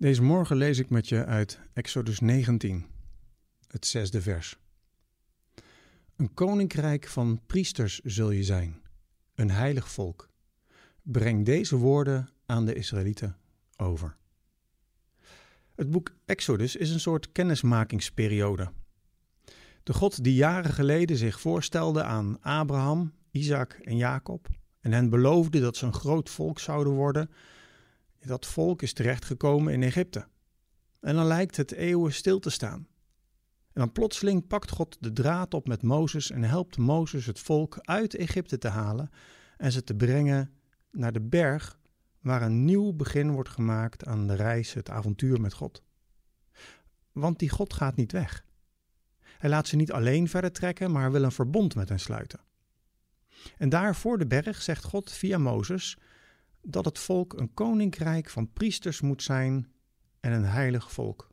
Deze morgen lees ik met je uit Exodus 19, het zesde vers. Een koninkrijk van priesters zul je zijn, een heilig volk. Breng deze woorden aan de Israëlieten over. Het boek Exodus is een soort kennismakingsperiode. De God die jaren geleden zich voorstelde aan Abraham, Isaac en Jacob en hen beloofde dat ze een groot volk zouden worden, dat volk is terechtgekomen in Egypte. En dan lijkt het eeuwen stil te staan. En dan plotseling pakt God de draad op met Mozes en helpt Mozes het volk uit Egypte te halen en ze te brengen naar de berg waar een nieuw begin wordt gemaakt aan de reis, het avontuur met God. Want die God gaat niet weg. Hij laat ze niet alleen verder trekken, maar wil een verbond met hen sluiten. En daar voor de berg zegt God via Mozes dat het volk een koninkrijk van priesters moet zijn en een heilig volk.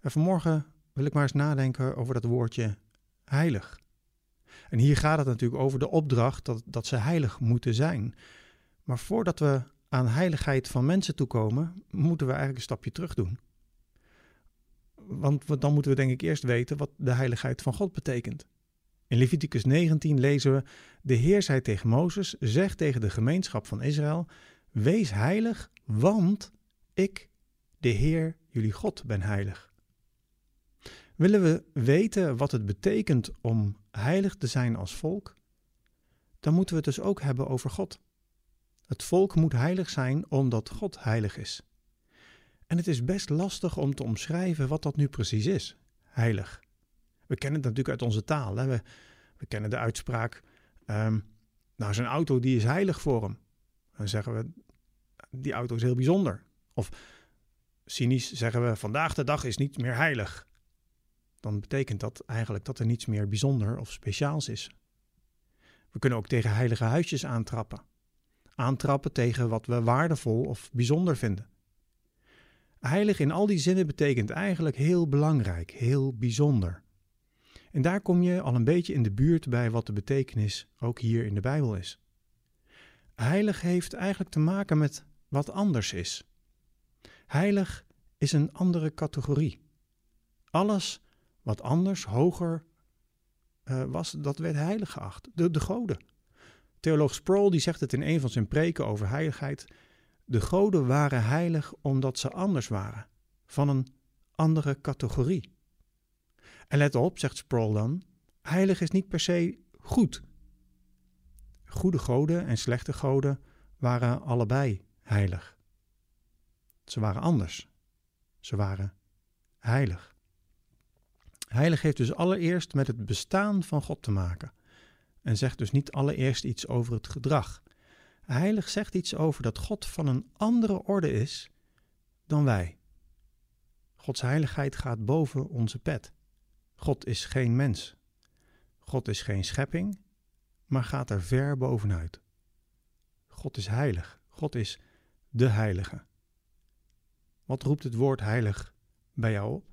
En vanmorgen wil ik maar eens nadenken over dat woordje heilig. En hier gaat het natuurlijk over de opdracht dat, dat ze heilig moeten zijn. Maar voordat we aan heiligheid van mensen toekomen, moeten we eigenlijk een stapje terug doen. Want dan moeten we denk ik eerst weten wat de heiligheid van God betekent. In Leviticus 19 lezen we: De Heer zei tegen Mozes: Zeg tegen de gemeenschap van Israël: Wees heilig, want ik, de Heer, jullie God, ben heilig. Willen we weten wat het betekent om heilig te zijn als volk? Dan moeten we het dus ook hebben over God. Het volk moet heilig zijn omdat God heilig is. En het is best lastig om te omschrijven wat dat nu precies is, heilig. We kennen het natuurlijk uit onze taal. Hè? We, we, kennen de uitspraak, um, nou zijn auto die is heilig voor hem. Dan zeggen we, die auto is heel bijzonder. Of cynisch zeggen we, vandaag de dag is niet meer heilig. Dan betekent dat eigenlijk dat er niets meer bijzonder of speciaals is. We kunnen ook tegen heilige huisjes aantrappen. Aantrappen tegen wat we waardevol of bijzonder vinden. Heilig in al die zinnen betekent eigenlijk heel belangrijk, heel bijzonder. En daar kom je al een beetje in de buurt bij wat de betekenis ook hier in de Bijbel is. Heilig heeft eigenlijk te maken met wat anders is. Heilig is een andere categorie. Alles wat anders, hoger uh, was, dat werd heilig geacht. De, de goden. Theoloog Sproul die zegt het in een van zijn preken over heiligheid. De goden waren heilig omdat ze anders waren, van een andere categorie. En let op, zegt Sproul dan, heilig is niet per se goed. Goede goden en slechte goden waren allebei heilig. Ze waren anders. Ze waren heilig. Heilig heeft dus allereerst met het bestaan van God te maken en zegt dus niet allereerst iets over het gedrag. Heilig zegt iets over dat God van een andere orde is dan wij. Gods heiligheid gaat boven onze pet. God is geen mens. God is geen schepping, maar gaat er ver bovenuit. God is heilig. God is de heilige. Wat roept het woord heilig bij jou op?